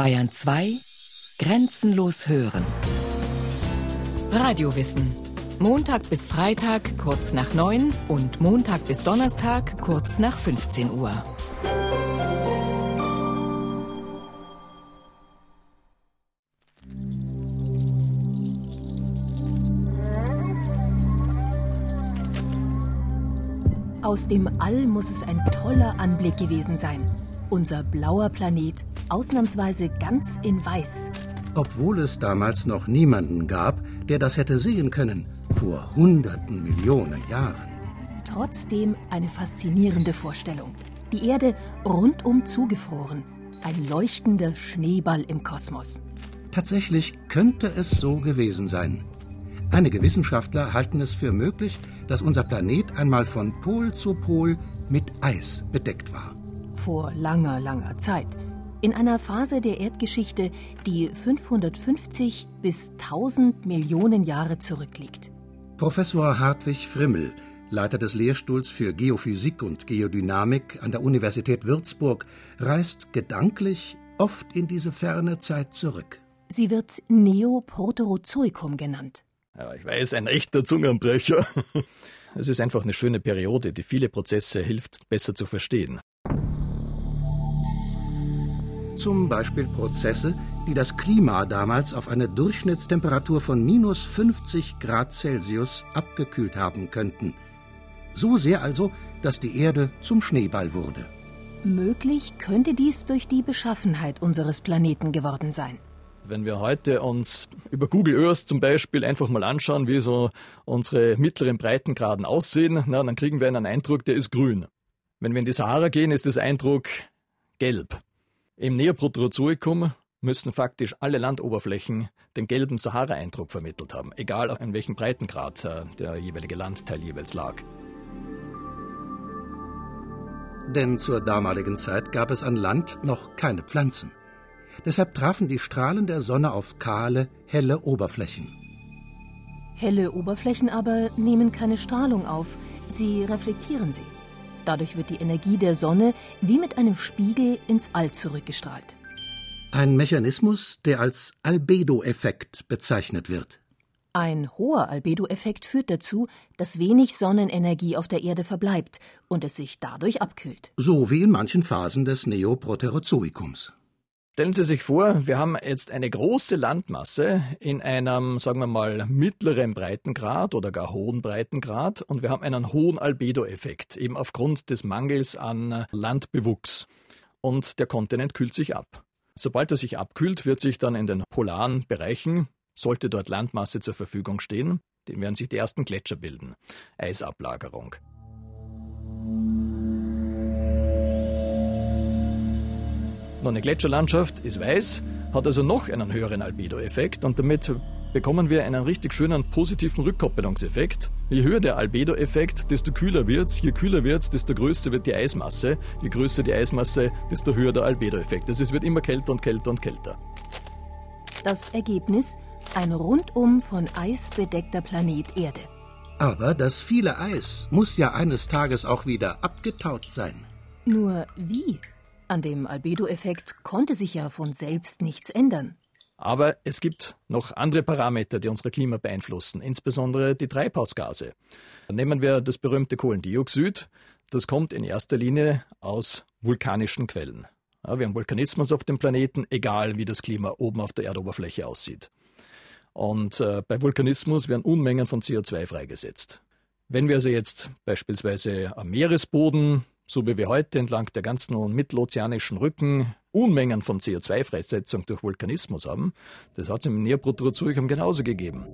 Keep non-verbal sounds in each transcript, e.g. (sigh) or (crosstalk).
Bayern 2 Grenzenlos hören. Radiowissen. Montag bis Freitag kurz nach 9 und Montag bis Donnerstag kurz nach 15 Uhr. Aus dem All muss es ein toller Anblick gewesen sein. Unser blauer Planet, ausnahmsweise ganz in Weiß. Obwohl es damals noch niemanden gab, der das hätte sehen können, vor hunderten Millionen Jahren. Trotzdem eine faszinierende Vorstellung. Die Erde rundum zugefroren, ein leuchtender Schneeball im Kosmos. Tatsächlich könnte es so gewesen sein. Einige Wissenschaftler halten es für möglich, dass unser Planet einmal von Pol zu Pol mit Eis bedeckt war. Vor langer, langer Zeit. In einer Phase der Erdgeschichte, die 550 bis 1000 Millionen Jahre zurückliegt. Professor Hartwig Frimmel, Leiter des Lehrstuhls für Geophysik und Geodynamik an der Universität Würzburg, reist gedanklich oft in diese ferne Zeit zurück. Sie wird Neoproterozoikum genannt. Ja, ich weiß, ein echter Zungenbrecher. (laughs) Es ist einfach eine schöne Periode, die viele Prozesse hilft, besser zu verstehen. Zum Beispiel Prozesse, die das Klima damals auf eine Durchschnittstemperatur von minus 50 Grad Celsius abgekühlt haben könnten. So sehr also, dass die Erde zum Schneeball wurde. Möglich könnte dies durch die Beschaffenheit unseres Planeten geworden sein. Wenn wir heute uns über Google Earth zum Beispiel einfach mal anschauen, wie so unsere mittleren Breitengraden aussehen, na, dann kriegen wir einen Eindruck, der ist grün. Wenn wir in die Sahara gehen, ist das Eindruck gelb. Im Neoproterozoikum müssen faktisch alle Landoberflächen den gelben Sahara-Eindruck vermittelt haben, egal in welchem Breitengrad äh, der jeweilige Landteil jeweils lag. Denn zur damaligen Zeit gab es an Land noch keine Pflanzen. Deshalb trafen die Strahlen der Sonne auf kahle, helle Oberflächen. Helle Oberflächen aber nehmen keine Strahlung auf, sie reflektieren sie. Dadurch wird die Energie der Sonne wie mit einem Spiegel ins All zurückgestrahlt. Ein Mechanismus, der als Albedo-Effekt bezeichnet wird. Ein hoher Albedo-Effekt führt dazu, dass wenig Sonnenenergie auf der Erde verbleibt und es sich dadurch abkühlt. So wie in manchen Phasen des Neoproterozoikums. Stellen Sie sich vor, wir haben jetzt eine große Landmasse in einem, sagen wir mal, mittleren Breitengrad oder gar hohen Breitengrad und wir haben einen hohen Albedo-Effekt, eben aufgrund des Mangels an Landbewuchs. Und der Kontinent kühlt sich ab. Sobald er sich abkühlt, wird sich dann in den polaren Bereichen, sollte dort Landmasse zur Verfügung stehen, den werden sich die ersten Gletscher bilden. Eisablagerung. Noch eine Gletscherlandschaft ist weiß, hat also noch einen höheren Albedo-Effekt und damit bekommen wir einen richtig schönen positiven Rückkoppelungseffekt. Je höher der Albedo-Effekt, desto kühler wird's. Je kühler wird's, desto größer wird die Eismasse. Je größer die Eismasse, desto höher der Albedo-Effekt. Also es wird immer kälter und kälter und kälter. Das Ergebnis? Ein rundum von Eis bedeckter Planet Erde. Aber das viele Eis muss ja eines Tages auch wieder abgetaut sein. Nur wie? An dem Albedo-Effekt konnte sich ja von selbst nichts ändern. Aber es gibt noch andere Parameter, die unser Klima beeinflussen, insbesondere die Treibhausgase. Nehmen wir das berühmte Kohlendioxid. Das kommt in erster Linie aus vulkanischen Quellen. Ja, wir haben Vulkanismus auf dem Planeten, egal wie das Klima oben auf der Erdoberfläche aussieht. Und äh, bei Vulkanismus werden Unmengen von CO2 freigesetzt. Wenn wir also jetzt beispielsweise am Meeresboden so wie wir heute entlang der ganzen mittelozeanischen Rücken Unmengen von CO2-Freisetzung durch Vulkanismus haben, das hat es im Neoproterozoikum genauso gegeben.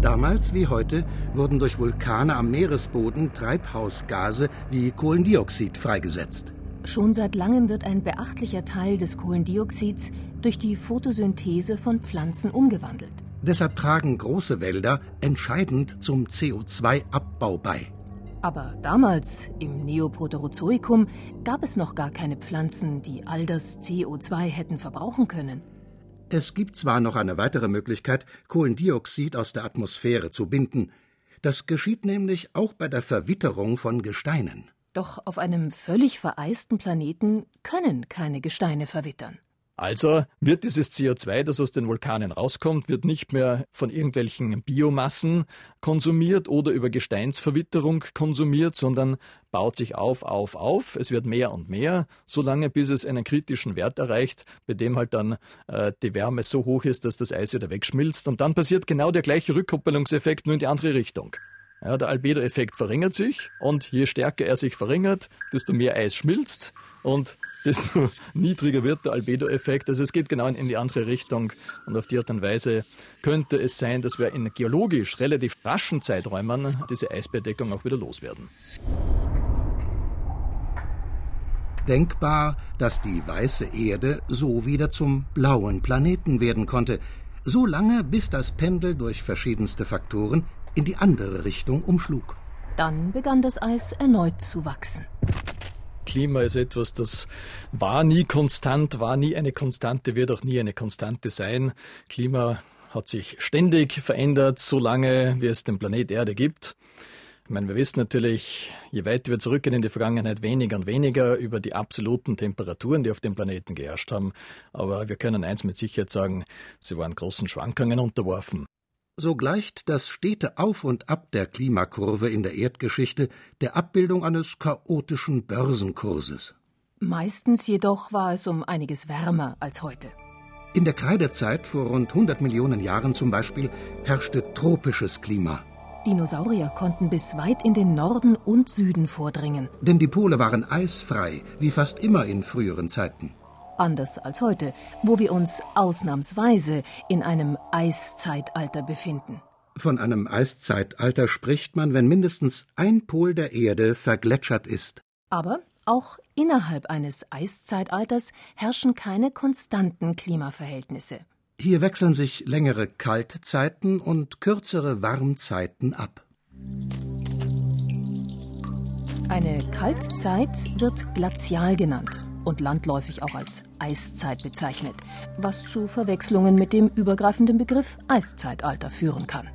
Damals wie heute wurden durch Vulkane am Meeresboden Treibhausgase wie Kohlendioxid freigesetzt. Schon seit langem wird ein beachtlicher Teil des Kohlendioxids durch die Photosynthese von Pflanzen umgewandelt. Deshalb tragen große Wälder entscheidend zum CO2-Abbau bei. Aber damals, im Neoproterozoikum, gab es noch gar keine Pflanzen, die all das CO2 hätten verbrauchen können. Es gibt zwar noch eine weitere Möglichkeit, Kohlendioxid aus der Atmosphäre zu binden. Das geschieht nämlich auch bei der Verwitterung von Gesteinen. Doch auf einem völlig vereisten Planeten können keine Gesteine verwittern. Also wird dieses CO2, das aus den Vulkanen rauskommt, wird nicht mehr von irgendwelchen Biomassen konsumiert oder über Gesteinsverwitterung konsumiert, sondern baut sich auf, auf, auf. Es wird mehr und mehr, solange bis es einen kritischen Wert erreicht, bei dem halt dann äh, die Wärme so hoch ist, dass das Eis wieder wegschmilzt. Und dann passiert genau der gleiche Rückkoppelungseffekt, nur in die andere Richtung. Ja, der Albedo-Effekt verringert sich und je stärker er sich verringert, desto mehr Eis schmilzt und desto (laughs) niedriger wird der Albedo-Effekt. Also es geht genau in die andere Richtung und auf die Art und Weise könnte es sein, dass wir in geologisch relativ raschen Zeiträumen diese Eisbedeckung auch wieder loswerden. Denkbar, dass die weiße Erde so wieder zum blauen Planeten werden konnte, so lange bis das Pendel durch verschiedenste Faktoren in die andere Richtung umschlug. Dann begann das Eis erneut zu wachsen. Klima ist etwas, das war nie konstant, war nie eine Konstante, wird auch nie eine Konstante sein. Klima hat sich ständig verändert, solange wie es den Planet Erde gibt. Ich meine, wir wissen natürlich, je weiter wir zurückgehen in die Vergangenheit, weniger und weniger über die absoluten Temperaturen, die auf dem Planeten geherrscht haben. Aber wir können eins mit Sicherheit sagen, sie waren großen Schwankungen unterworfen. So gleicht das stete Auf und Ab der Klimakurve in der Erdgeschichte der Abbildung eines chaotischen Börsenkurses. Meistens jedoch war es um einiges wärmer als heute. In der Kreidezeit vor rund 100 Millionen Jahren zum Beispiel herrschte tropisches Klima. Dinosaurier konnten bis weit in den Norden und Süden vordringen. Denn die Pole waren eisfrei, wie fast immer in früheren Zeiten. Anders als heute, wo wir uns ausnahmsweise in einem Eiszeitalter befinden. Von einem Eiszeitalter spricht man, wenn mindestens ein Pol der Erde vergletschert ist. Aber auch innerhalb eines Eiszeitalters herrschen keine konstanten Klimaverhältnisse. Hier wechseln sich längere Kaltzeiten und kürzere Warmzeiten ab. Eine Kaltzeit wird glazial genannt und landläufig auch als Eiszeit bezeichnet, was zu Verwechslungen mit dem übergreifenden Begriff Eiszeitalter führen kann.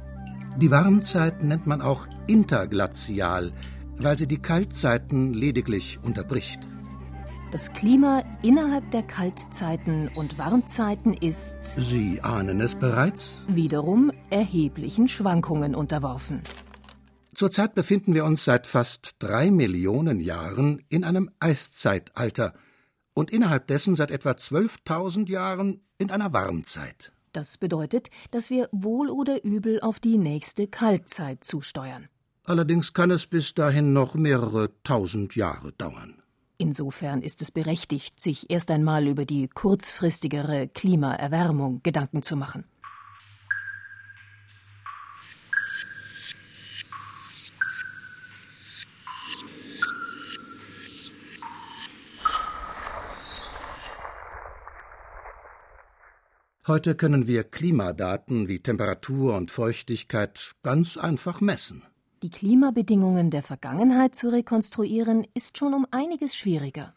Die Warmzeit nennt man auch interglazial, weil sie die Kaltzeiten lediglich unterbricht. Das Klima innerhalb der Kaltzeiten und Warmzeiten ist, Sie ahnen es bereits, wiederum erheblichen Schwankungen unterworfen. Zurzeit befinden wir uns seit fast drei Millionen Jahren in einem Eiszeitalter – und innerhalb dessen seit etwa 12.000 Jahren in einer Warmzeit. Das bedeutet, dass wir wohl oder übel auf die nächste Kaltzeit zusteuern. Allerdings kann es bis dahin noch mehrere tausend Jahre dauern. Insofern ist es berechtigt, sich erst einmal über die kurzfristigere Klimaerwärmung Gedanken zu machen. Heute können wir Klimadaten wie Temperatur und Feuchtigkeit ganz einfach messen. Die Klimabedingungen der Vergangenheit zu rekonstruieren, ist schon um einiges schwieriger.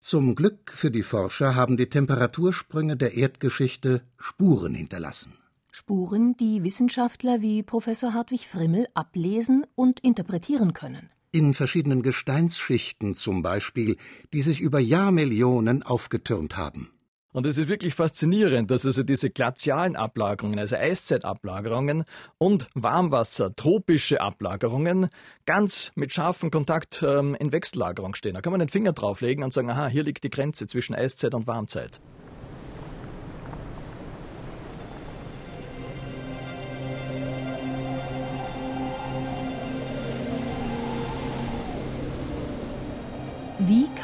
Zum Glück für die Forscher haben die Temperatursprünge der Erdgeschichte Spuren hinterlassen. Spuren, die Wissenschaftler wie Professor Hartwig Frimmel ablesen und interpretieren können. In verschiedenen Gesteinsschichten zum Beispiel, die sich über Jahrmillionen aufgetürmt haben. Und es ist wirklich faszinierend, dass also diese glazialen Ablagerungen, also Eiszeitablagerungen und Warmwasser, tropische Ablagerungen ganz mit scharfem Kontakt ähm, in Wechsellagerung stehen. Da kann man den Finger drauflegen und sagen, aha, hier liegt die Grenze zwischen Eiszeit und Warmzeit.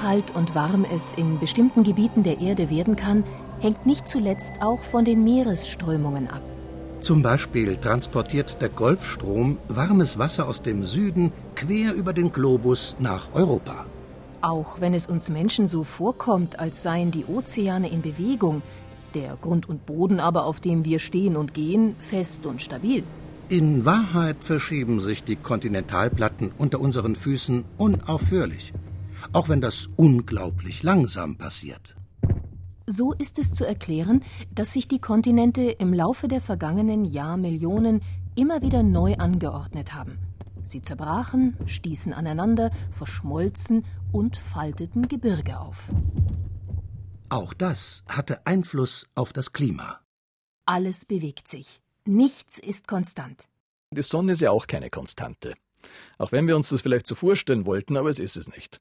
Kalt und warm es in bestimmten Gebieten der Erde werden kann, hängt nicht zuletzt auch von den Meeresströmungen ab. Zum Beispiel transportiert der Golfstrom warmes Wasser aus dem Süden quer über den Globus nach Europa. Auch wenn es uns Menschen so vorkommt, als seien die Ozeane in Bewegung, der Grund und Boden aber, auf dem wir stehen und gehen, fest und stabil. In Wahrheit verschieben sich die Kontinentalplatten unter unseren Füßen unaufhörlich auch wenn das unglaublich langsam passiert. So ist es zu erklären, dass sich die Kontinente im Laufe der vergangenen Jahrmillionen immer wieder neu angeordnet haben. Sie zerbrachen, stießen aneinander, verschmolzen und falteten Gebirge auf. Auch das hatte Einfluss auf das Klima. Alles bewegt sich. Nichts ist konstant. Die Sonne ist ja auch keine Konstante. Auch wenn wir uns das vielleicht so vorstellen wollten, aber es ist es nicht.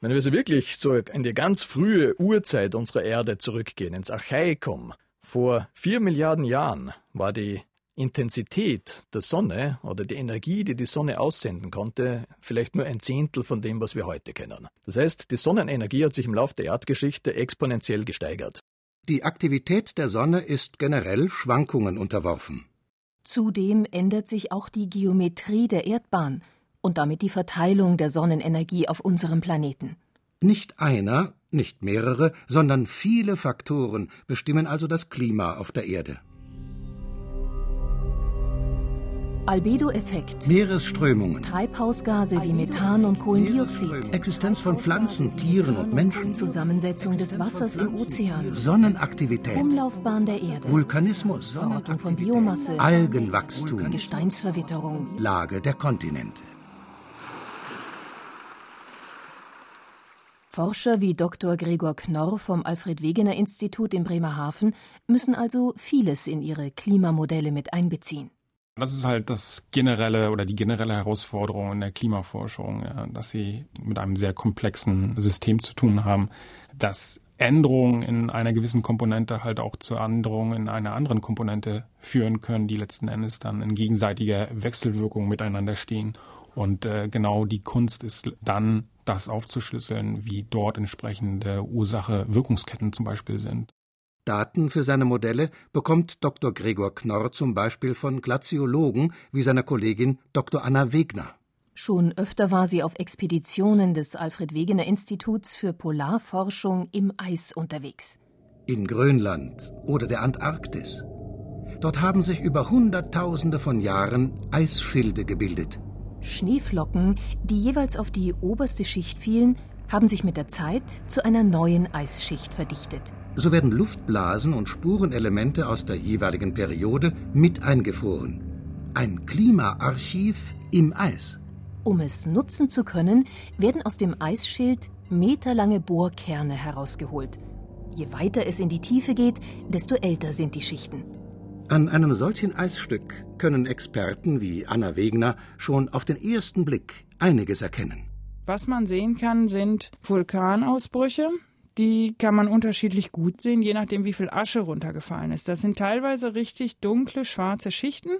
Wenn wir so wirklich in die ganz frühe Urzeit unserer Erde zurückgehen, ins Archaikum, vor vier Milliarden Jahren war die Intensität der Sonne oder die Energie, die die Sonne aussenden konnte, vielleicht nur ein Zehntel von dem, was wir heute kennen. Das heißt, die Sonnenenergie hat sich im Laufe der Erdgeschichte exponentiell gesteigert. Die Aktivität der Sonne ist generell Schwankungen unterworfen. Zudem ändert sich auch die Geometrie der Erdbahn und damit die Verteilung der Sonnenenergie auf unserem Planeten. Nicht einer, nicht mehrere, sondern viele Faktoren bestimmen also das Klima auf der Erde. Albedo-Effekt, Meeresströmungen, Treibhausgase wie Methan und Kohlendioxid, Existenz von Pflanzen, Tieren und Menschen, Zusammensetzung des Wassers im Ozean, Sonnenaktivität, Umlaufbahn der Erde, Vulkanismus, Verortung von Biomasse, Algenwachstum, Gesteinsverwitterung. Lage der Kontinente. Forscher wie Dr. Gregor Knorr vom Alfred-Wegener-Institut in Bremerhaven müssen also vieles in ihre Klimamodelle mit einbeziehen. Das ist halt das generelle oder die generelle Herausforderung in der Klimaforschung, ja, dass sie mit einem sehr komplexen System zu tun haben, dass Änderungen in einer gewissen Komponente halt auch zu Änderungen in einer anderen Komponente führen können, die letzten Endes dann in gegenseitiger Wechselwirkung miteinander stehen. Und äh, genau die Kunst ist dann, das aufzuschlüsseln, wie dort entsprechende Ursache-Wirkungsketten zum Beispiel sind. Daten für seine Modelle bekommt Dr. Gregor Knorr zum Beispiel von Glaziologen wie seiner Kollegin Dr. Anna Wegner. Schon öfter war sie auf Expeditionen des Alfred Wegener Instituts für Polarforschung im Eis unterwegs. In Grönland oder der Antarktis. Dort haben sich über Hunderttausende von Jahren Eisschilde gebildet. Schneeflocken, die jeweils auf die oberste Schicht fielen, haben sich mit der Zeit zu einer neuen Eisschicht verdichtet. So werden Luftblasen und Spurenelemente aus der jeweiligen Periode mit eingefroren. Ein Klimaarchiv im Eis. Um es nutzen zu können, werden aus dem Eisschild meterlange Bohrkerne herausgeholt. Je weiter es in die Tiefe geht, desto älter sind die Schichten. An einem solchen Eisstück können Experten wie Anna Wegner schon auf den ersten Blick einiges erkennen. Was man sehen kann, sind Vulkanausbrüche. Die kann man unterschiedlich gut sehen, je nachdem, wie viel Asche runtergefallen ist. Das sind teilweise richtig dunkle, schwarze Schichten.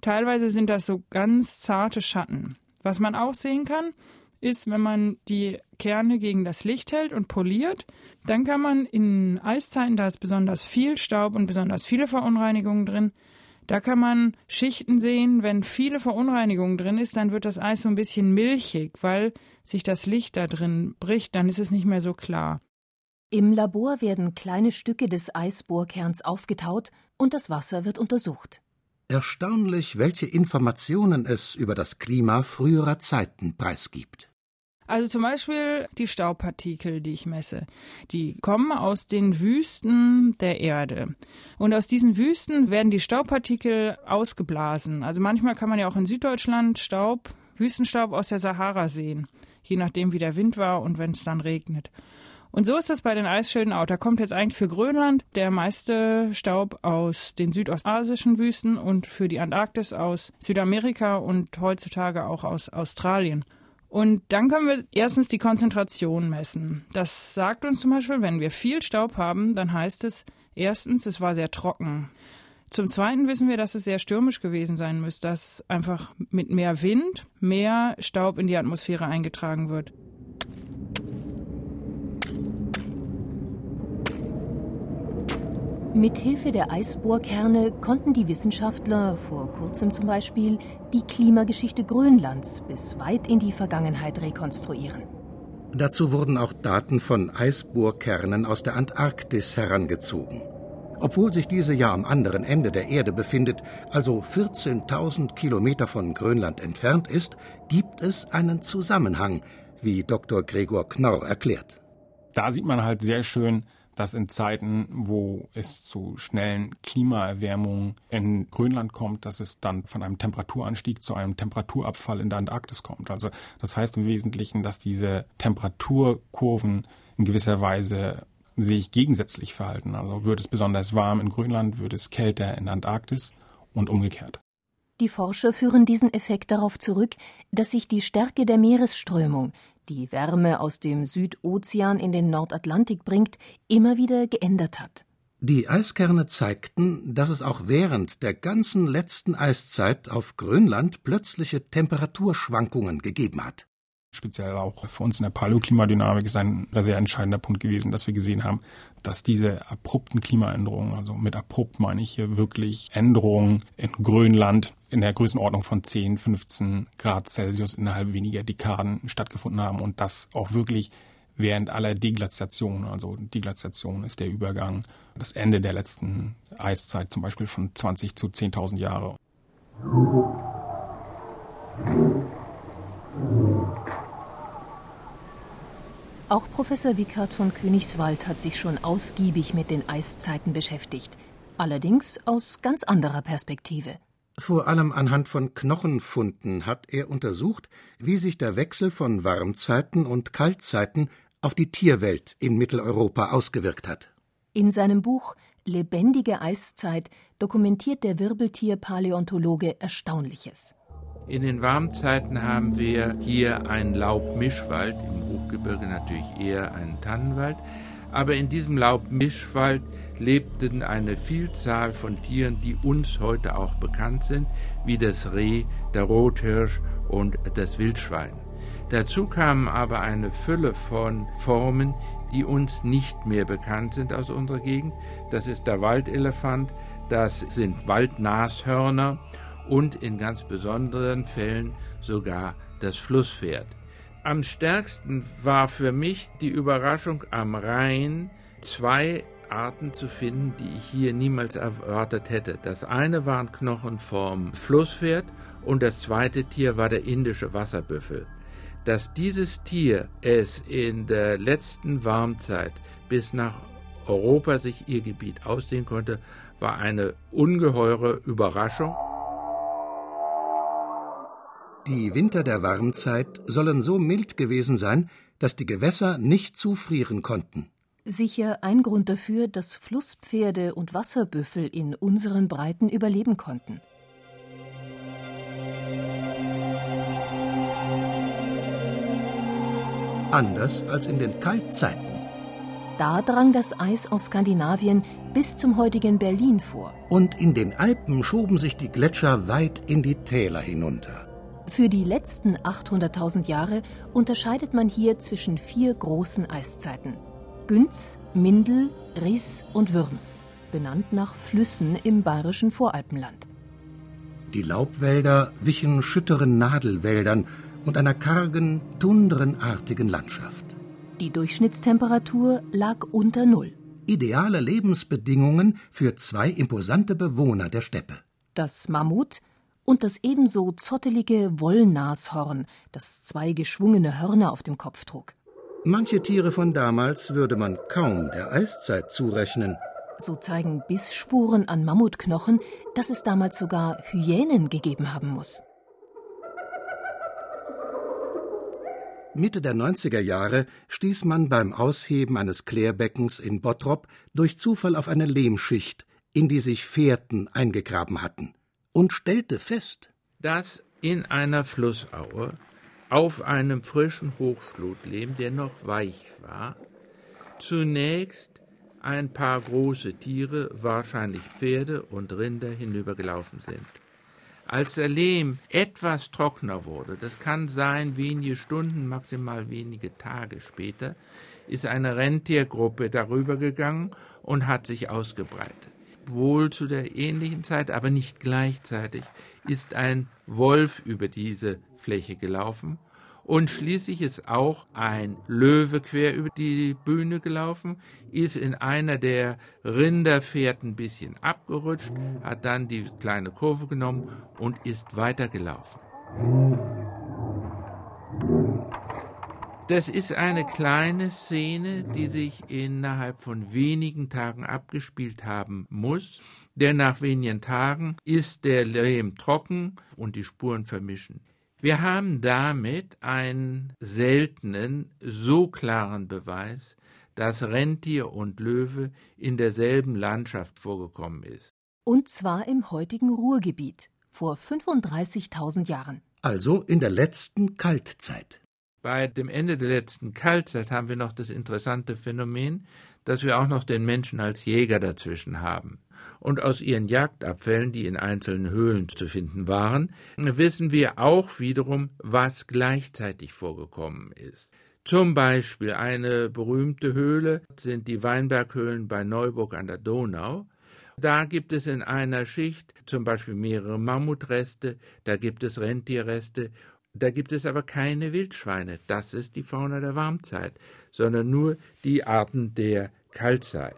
Teilweise sind das so ganz zarte Schatten. Was man auch sehen kann, ist, wenn man die Kerne gegen das Licht hält und poliert, dann kann man in Eiszeiten, da ist besonders viel Staub und besonders viele Verunreinigungen drin, da kann man Schichten sehen, wenn viele Verunreinigungen drin ist, dann wird das Eis so ein bisschen milchig, weil sich das Licht da drin bricht, dann ist es nicht mehr so klar. Im Labor werden kleine Stücke des Eisbohrkerns aufgetaut und das Wasser wird untersucht. Erstaunlich, welche Informationen es über das Klima früherer Zeiten preisgibt. Also zum Beispiel die Staubpartikel, die ich messe. Die kommen aus den Wüsten der Erde. Und aus diesen Wüsten werden die Staubpartikel ausgeblasen. Also manchmal kann man ja auch in Süddeutschland Staub, Wüstenstaub aus der Sahara sehen. Je nachdem, wie der Wind war und wenn es dann regnet. Und so ist es bei den Eisschilden auch. Da kommt jetzt eigentlich für Grönland der meiste Staub aus den südostasischen Wüsten und für die Antarktis aus Südamerika und heutzutage auch aus Australien. Und dann können wir erstens die Konzentration messen. Das sagt uns zum Beispiel, wenn wir viel Staub haben, dann heißt es erstens, es war sehr trocken. Zum Zweiten wissen wir, dass es sehr stürmisch gewesen sein müsste, dass einfach mit mehr Wind mehr Staub in die Atmosphäre eingetragen wird. Mithilfe der Eisbohrkerne konnten die Wissenschaftler, vor kurzem zum Beispiel, die Klimageschichte Grönlands bis weit in die Vergangenheit rekonstruieren. Dazu wurden auch Daten von Eisbohrkernen aus der Antarktis herangezogen. Obwohl sich diese ja am anderen Ende der Erde befindet, also 14.000 Kilometer von Grönland entfernt ist, gibt es einen Zusammenhang, wie Dr. Gregor Knorr erklärt. Da sieht man halt sehr schön, dass in Zeiten, wo es zu schnellen Klimaerwärmungen in Grönland kommt, dass es dann von einem Temperaturanstieg zu einem Temperaturabfall in der Antarktis kommt. Also das heißt im Wesentlichen, dass diese Temperaturkurven in gewisser Weise sich gegensätzlich verhalten. Also wird es besonders warm in Grönland, wird es kälter in der Antarktis und umgekehrt. Die Forscher führen diesen Effekt darauf zurück, dass sich die Stärke der Meeresströmung, die Wärme aus dem Südozean in den Nordatlantik bringt, immer wieder geändert hat. Die Eiskerne zeigten, dass es auch während der ganzen letzten Eiszeit auf Grönland plötzliche Temperaturschwankungen gegeben hat speziell auch für uns in der Paläoklimadynamik ist ein sehr entscheidender Punkt gewesen, dass wir gesehen haben, dass diese abrupten Klimaänderungen, also mit abrupt meine ich hier wirklich Änderungen in Grönland in der Größenordnung von 10, 15 Grad Celsius innerhalb weniger Dekaden stattgefunden haben und das auch wirklich während aller Deglaziation. Also Deglaziation ist der Übergang, das Ende der letzten Eiszeit zum Beispiel von 20 zu 10.000 Jahre. Auch Professor Wickert von Königswald hat sich schon ausgiebig mit den Eiszeiten beschäftigt, allerdings aus ganz anderer Perspektive. Vor allem anhand von Knochenfunden hat er untersucht, wie sich der Wechsel von Warmzeiten und Kaltzeiten auf die Tierwelt in Mitteleuropa ausgewirkt hat. In seinem Buch Lebendige Eiszeit dokumentiert der Wirbeltierpaläontologe Erstaunliches. In den Warmzeiten haben wir hier einen Laubmischwald, im Hochgebirge natürlich eher einen Tannenwald, aber in diesem Laubmischwald lebten eine Vielzahl von Tieren, die uns heute auch bekannt sind, wie das Reh, der Rothirsch und das Wildschwein. Dazu kamen aber eine Fülle von Formen, die uns nicht mehr bekannt sind aus unserer Gegend. Das ist der Waldelefant, das sind Waldnashörner und in ganz besonderen Fällen sogar das Flusspferd. Am stärksten war für mich die Überraschung am Rhein, zwei Arten zu finden, die ich hier niemals erwartet hätte. Das eine waren Knochen vom Flusspferd und das zweite Tier war der indische Wasserbüffel. Dass dieses Tier es in der letzten Warmzeit bis nach Europa sich ihr Gebiet ausdehnen konnte, war eine ungeheure Überraschung. Die Winter der Warmzeit sollen so mild gewesen sein, dass die Gewässer nicht zufrieren konnten. Sicher ein Grund dafür, dass Flusspferde und Wasserbüffel in unseren Breiten überleben konnten. Anders als in den Kaltzeiten. Da drang das Eis aus Skandinavien bis zum heutigen Berlin vor. Und in den Alpen schoben sich die Gletscher weit in die Täler hinunter. Für die letzten 800.000 Jahre unterscheidet man hier zwischen vier großen Eiszeiten: Günz, Mindel, Ries und Würm, benannt nach Flüssen im bayerischen Voralpenland. Die Laubwälder wichen schütteren Nadelwäldern und einer kargen, tundrenartigen Landschaft. Die Durchschnittstemperatur lag unter Null. Ideale Lebensbedingungen für zwei imposante Bewohner der Steppe. Das Mammut, und das ebenso zottelige Wollnashorn, das zwei geschwungene Hörner auf dem Kopf trug. Manche Tiere von damals würde man kaum der Eiszeit zurechnen. So zeigen Bissspuren an Mammutknochen, dass es damals sogar Hyänen gegeben haben muss. Mitte der 90er Jahre stieß man beim Ausheben eines Klärbeckens in Bottrop durch Zufall auf eine Lehmschicht, in die sich Fährten eingegraben hatten und stellte fest, dass in einer Flussaue auf einem frischen Hochflutlehm, der noch weich war, zunächst ein paar große Tiere, wahrscheinlich Pferde und Rinder, hinübergelaufen sind. Als der Lehm etwas trockener wurde, das kann sein wenige Stunden, maximal wenige Tage später, ist eine Rentiergruppe darüber gegangen und hat sich ausgebreitet wohl zu der ähnlichen Zeit, aber nicht gleichzeitig, ist ein Wolf über diese Fläche gelaufen und schließlich ist auch ein Löwe quer über die Bühne gelaufen, ist in einer der Rinderfährten ein bisschen abgerutscht, hat dann die kleine Kurve genommen und ist weitergelaufen. Das ist eine kleine Szene, die sich innerhalb von wenigen Tagen abgespielt haben muss, denn nach wenigen Tagen ist der Lehm trocken und die Spuren vermischen. Wir haben damit einen seltenen, so klaren Beweis, dass Rentier und Löwe in derselben Landschaft vorgekommen ist. Und zwar im heutigen Ruhrgebiet, vor 35.000 Jahren. Also in der letzten Kaltzeit. Bei dem Ende der letzten Kaltzeit haben wir noch das interessante Phänomen, dass wir auch noch den Menschen als Jäger dazwischen haben. Und aus ihren Jagdabfällen, die in einzelnen Höhlen zu finden waren, wissen wir auch wiederum, was gleichzeitig vorgekommen ist. Zum Beispiel eine berühmte Höhle sind die Weinberghöhlen bei Neuburg an der Donau. Da gibt es in einer Schicht zum Beispiel mehrere Mammutreste, da gibt es Rentierreste, da gibt es aber keine Wildschweine. Das ist die Fauna der Warmzeit, sondern nur die Arten der Kaltzeit.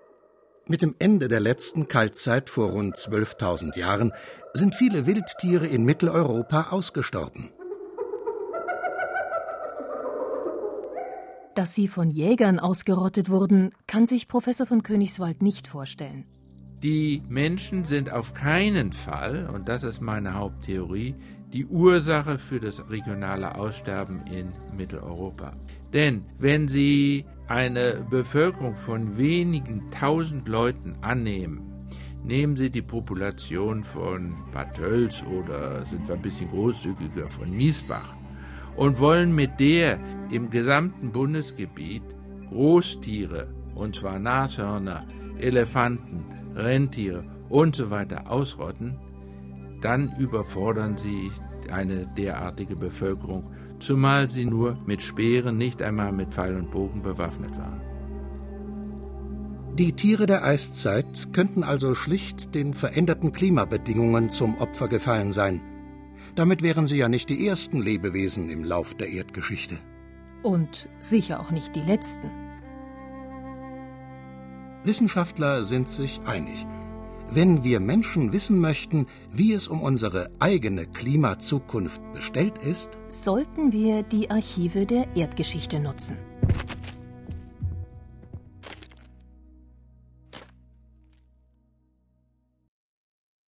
Mit dem Ende der letzten Kaltzeit vor rund 12.000 Jahren sind viele Wildtiere in Mitteleuropa ausgestorben. Dass sie von Jägern ausgerottet wurden, kann sich Professor von Königswald nicht vorstellen. Die Menschen sind auf keinen Fall, und das ist meine Haupttheorie, die Ursache für das regionale Aussterben in Mitteleuropa. Denn wenn Sie eine Bevölkerung von wenigen tausend Leuten annehmen, nehmen Sie die Population von Bad Tölz oder sind wir ein bisschen großzügiger von Miesbach und wollen mit der im gesamten Bundesgebiet Großtiere, und zwar Nashörner, Elefanten, Rentiere und so weiter ausrotten, dann überfordern sie eine derartige Bevölkerung, zumal sie nur mit Speeren, nicht einmal mit Pfeil und Bogen bewaffnet waren. Die Tiere der Eiszeit könnten also schlicht den veränderten Klimabedingungen zum Opfer gefallen sein. Damit wären sie ja nicht die ersten Lebewesen im Lauf der Erdgeschichte. Und sicher auch nicht die letzten. Wissenschaftler sind sich einig. Wenn wir Menschen wissen möchten, wie es um unsere eigene Klimazukunft bestellt ist, sollten wir die Archive der Erdgeschichte nutzen.